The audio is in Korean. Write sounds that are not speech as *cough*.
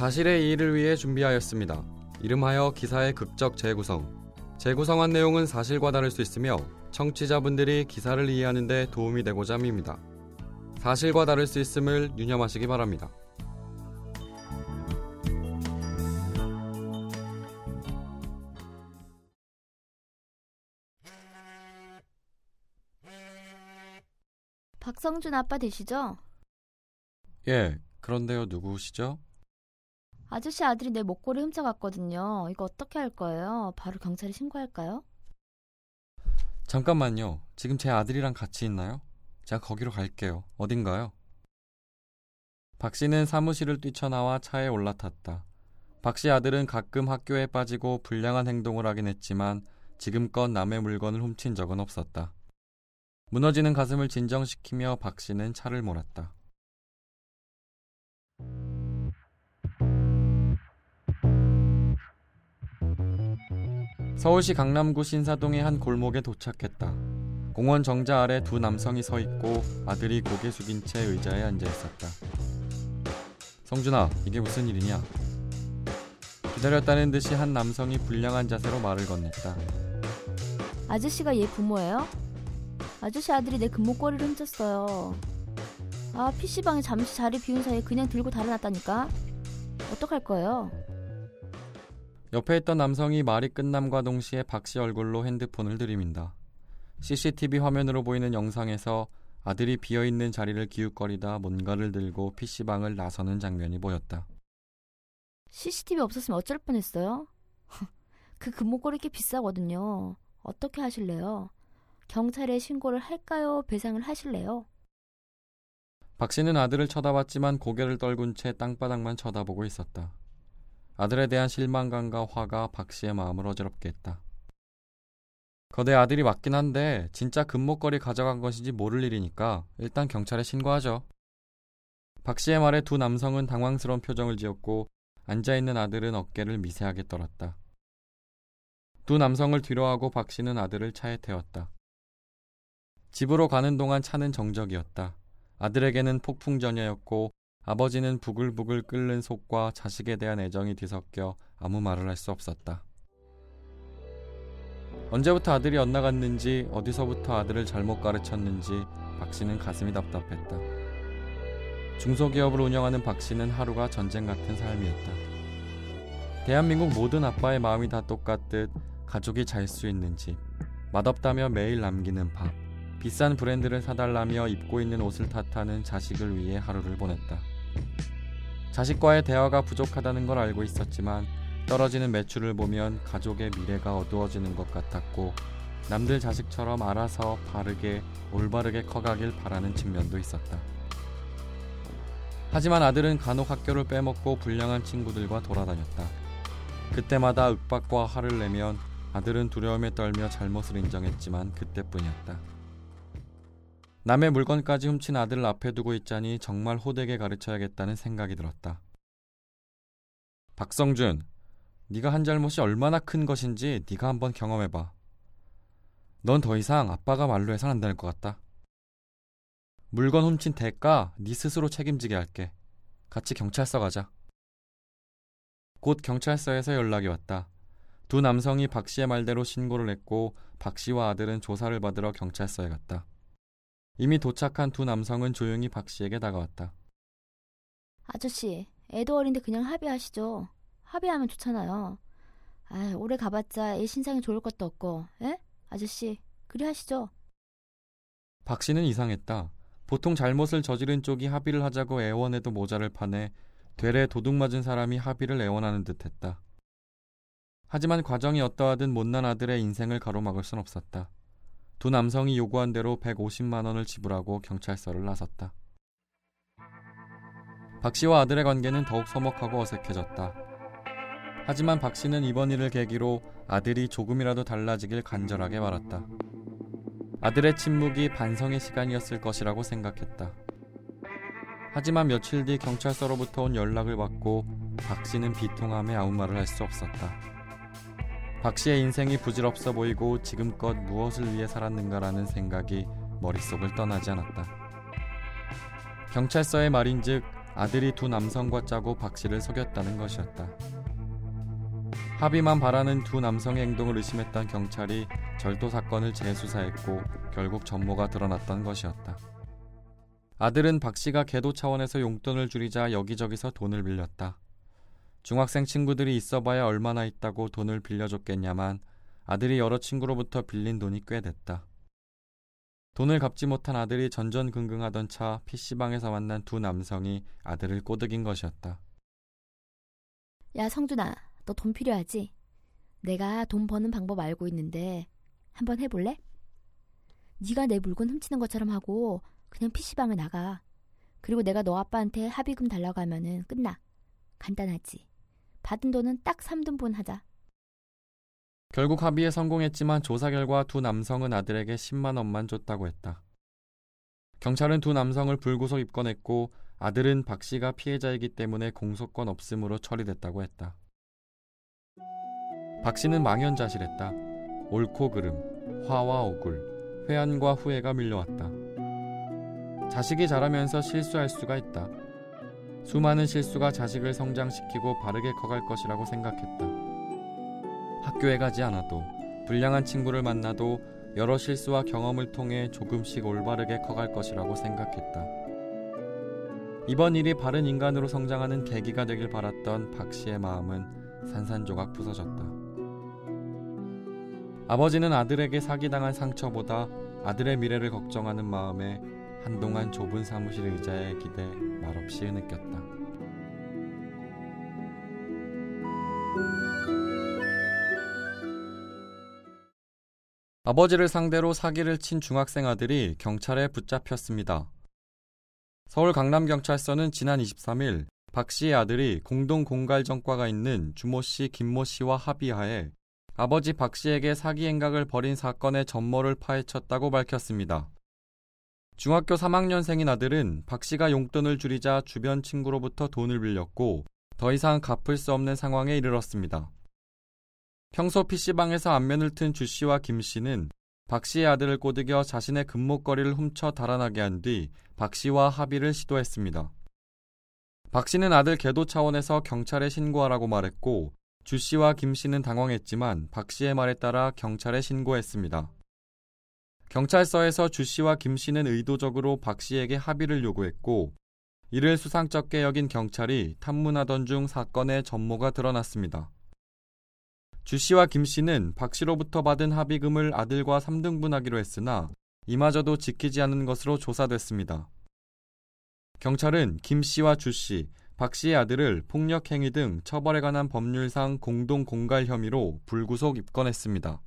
사실의 이의를 위해 준비하였습니다. 이름하여 기사의 극적 재구성. 재구성한 내용은 사실과 다를 수 있으며 청취자분들이 기사를 이해하는 데 도움이 되고자 합니다. 사실과 다를 수 있음을 유념하시기 바랍니다. 박성준 아빠 되시죠? 예, 그런데요, 누구시죠? 아저씨 아들이 내 목걸이 훔쳐갔거든요. 이거 어떻게 할 거예요? 바로 경찰에 신고할까요? 잠깐만요. 지금 제 아들이랑 같이 있나요? 제가 거기로 갈게요. 어딘가요? 박 씨는 사무실을 뛰쳐나와 차에 올라탔다. 박 씨 아들은 가끔 학교에 빠지고 불량한 행동을 하긴 했지만 지금껏 남의 물건을 훔친 적은 없었다. 무너지는 가슴을 진정시키며 박 씨는 차를 몰았다. 서울시 강남구 신사동의 한 골목에 도착했다. 공원 정자 아래 두 남성이 서 있고 아들이 고개 숙인 채 의자에 앉아 있었다. 성준아, 이게 무슨 일이냐? 기다렸다는 듯이 한 남성이 불량한 자세로 말을 건넸다. 아저씨가 얘 부모예요? 아저씨 아들이 내 금목걸이를 훔쳤어요. 아, PC방에 잠시 자리 비운 사이에 그냥 들고 달아났다니까? 어떡할 거예요? 옆에 있던 남성이 말이 끝남과 동시에 박 씨 얼굴로 핸드폰을 들이민다. CCTV 화면으로 보이는 영상에서 아들이 비어있는 자리를 기웃거리다 뭔가를 들고 PC방을 나서는 장면이 보였다. CCTV 없었으면 어쩔 뻔했어요? *laughs* 그 금목걸이 꽤 비싸거든요. 어떻게 하실래요? 경찰에 신고를 할까요? 배상을 하실래요? 박 씨는 아들을 쳐다봤지만 고개를 떨군 채 땅바닥만 쳐다보고 있었다. 아들에 대한 실망감과 화가 박 씨의 마음을 어지럽게 했다. 거대 아들이 맞긴 한데 진짜 금목걸이 가져간 것인지 모를 일이니까 일단 경찰에 신고하죠. 박 씨의 말에 두 남성은 당황스러운 표정을 지었고 앉아있는 아들은 어깨를 미세하게 떨었다. 두 남성을 뒤로하고 박 씨는 아들을 차에 태웠다. 집으로 가는 동안 차는 정적이었다. 아들에게는 폭풍전야였고 아버지는 부글부글 끓는 속과 자식에 대한 애정이 뒤섞여 아무 말을 할 수 없었다. 언제부터 아들이 엇나갔는지 어디서부터 아들을 잘못 가르쳤는지 박 씨는 가슴이 답답했다. 중소기업을 운영하는 박 씨는 하루가 전쟁 같은 삶이었다. 대한민국 모든 아빠의 마음이 다 똑같듯 가족이 잘 수 있는 집, 맛없다며 매일 남기는 밥, 비싼 브랜드를 사달라며 입고 있는 옷을 탓하는 자식을 위해 하루를 보냈다. 자식과의 대화가 부족하다는 걸 알고 있었지만 떨어지는 매출을 보면 가족의 미래가 어두워지는 것 같았고 남들 자식처럼 알아서 바르게 올바르게 커가길 바라는 측면도 있었다. 하지만 아들은 간혹 학교를 빼먹고 불량한 친구들과 돌아다녔다. 그때마다 윽박과 화를 내면 아들은 두려움에 떨며 잘못을 인정했지만 그때뿐이었다. 남의 물건까지 훔친 아들을 앞에 두고 있자니 정말 호되게 가르쳐야겠다는 생각이 들었다. 박성준, 네가 한 잘못이 얼마나 큰 것인지 네가 한번 경험해봐. 넌 더 이상 아빠가 말로 해선 안 될 것 같다. 물건 훔친 대가 네 스스로 책임지게 할게. 같이 경찰서 가자. 곧 경찰서에서 연락이 왔다. 두 남성이 박 씨의 말대로 신고를 했고 박 씨와 아들은 조사를 받으러 경찰서에 갔다. 이미 도착한 두 남성은 조용히 박 씨에게 다가왔다. 아저씨, 애도 어린데 그냥 합의하시죠. 합의하면 좋잖아요. 아, 오래 가봤자 애 신상이 좋을 것도 없고, 에? 아저씨, 그리 하시죠. 박 씨는 이상했다. 보통 잘못을 저지른 쪽이 합의를 하자고 애원해도 모자를 파내 되레 도둑 맞은 사람이 합의를 애원하는 듯했다. 하지만 과정이 어떠하든 못난 아들의 인생을 가로막을 순 없었다. 두 남성이 요구한 대로 150만 원을 지불하고 경찰서를 나섰다. 박 씨와 아들의 관계는 더욱 서먹하고 어색해졌다. 하지만 박 씨는 이번 일을 계기로 아들이 조금이라도 달라지길 간절하게 말았다. 아들의 침묵이 반성의 시간이었을 것이라고 생각했다. 하지만 며칠 뒤 경찰서로부터 온 연락을 받고 박 씨는 비통함에 아무 말을 할 수 없었다. 박 씨의 인생이 부질없어 보이고 지금껏 무엇을 위해 살았는가라는 생각이 머릿속을 떠나지 않았다. 경찰서의 말인즉 아들이 두 남성과 짜고 박 씨를 속였다는 것이었다. 합의만 바라는 두 남성의 행동을 의심했던 경찰이 절도 사건을 재수사했고 결국 전모가 드러났던 것이었다. 아들은 박 씨가 계도 차원에서 용돈을 줄이자 여기저기서 돈을 빌렸다. 중학생 친구들이 있어봐야 얼마나 있다고 돈을 빌려줬겠냐만 아들이 여러 친구로부터 빌린 돈이 꽤 됐다. 돈을 갚지 못한 아들이 전전긍긍하던 차 PC방에서 만난 두 남성이 아들을 꼬드긴 것이었다. 야, 성준아, 너 돈 필요하지? 내가 돈 버는 방법 알고 있는데 한번 해볼래? 네가 내 물건 훔치는 것처럼 하고 그냥 PC방을 나가. 그리고 내가 너 아빠한테 합의금 달라고 하면은 끝나. 간단하지. 받은 돈은 딱 3등분 하자. 결국 합의에 성공했지만 조사 결과 두 남성은 아들에게 10만 원만 줬다고 했다. 경찰은 두 남성을 불구속 입건했고 아들은 박 씨가 피해자이기 때문에 공소권 없음으로 처리됐다고 했다. 박 씨는 망연자실했다. 옳고 그름, 화와 억울, 회한과 후회가 밀려왔다. 자식이 자라면서 실수할 수가 있다. 수많은 실수가 자식을 성장시키고 바르게 커갈 것이라고 생각했다. 학교에 가지 않아도 불량한 친구를 만나도 여러 실수와 경험을 통해 조금씩 올바르게 커갈 것이라고 생각했다. 이번 일이 바른 인간으로 성장하는 계기가 되길 바랐던 박 씨의 마음은 산산조각 부서졌다. 아버지는 아들에게 사기당한 상처보다 아들의 미래를 걱정하는 마음에 한동안 좁은 사무실 의자에 기대 말없이 느꼈다. 아버지를 상대로 사기를 친 중학생 아들이 경찰에 붙잡혔습니다. 서울 강남경찰서는 지난 23일 박 씨의 아들이 공동 공갈 전과가 있는 주모 씨, 김모 씨와 합의하에 아버지 박 씨에게 사기 행각을 벌인 사건의 전모를 파헤쳤다고 밝혔습니다. 중학교 3학년생인 아들은 박 씨가 용돈을 줄이자 주변 친구로부터 돈을 빌렸고 더 이상 갚을 수 없는 상황에 이르렀습니다. 평소 PC방에서 안면을 튼 주 씨와 김 씨는 박 씨의 아들을 꼬드겨 자신의 금목걸이를 훔쳐 달아나게 한 뒤 박 씨와 합의를 시도했습니다. 박 씨는 아들 계도 차원에서 경찰에 신고하라고 말했고 주 씨와 김 씨는 당황했지만 박 씨의 말에 따라 경찰에 신고했습니다. 경찰서에서 주 씨와 김 씨는 의도적으로 박 씨에게 합의를 요구했고 이를 수상쩍게 여긴 경찰이 탐문하던 중 사건의 전모가 드러났습니다. 주 씨와 김 씨는 박 씨로부터 받은 합의금을 아들과 3등분하기로 했으나 이마저도 지키지 않은 것으로 조사됐습니다. 경찰은 김 씨와 주 씨, 박 씨의 아들을 폭력 행위 등 처벌에 관한 법률상 공동 공갈 혐의로 불구속 입건했습니다.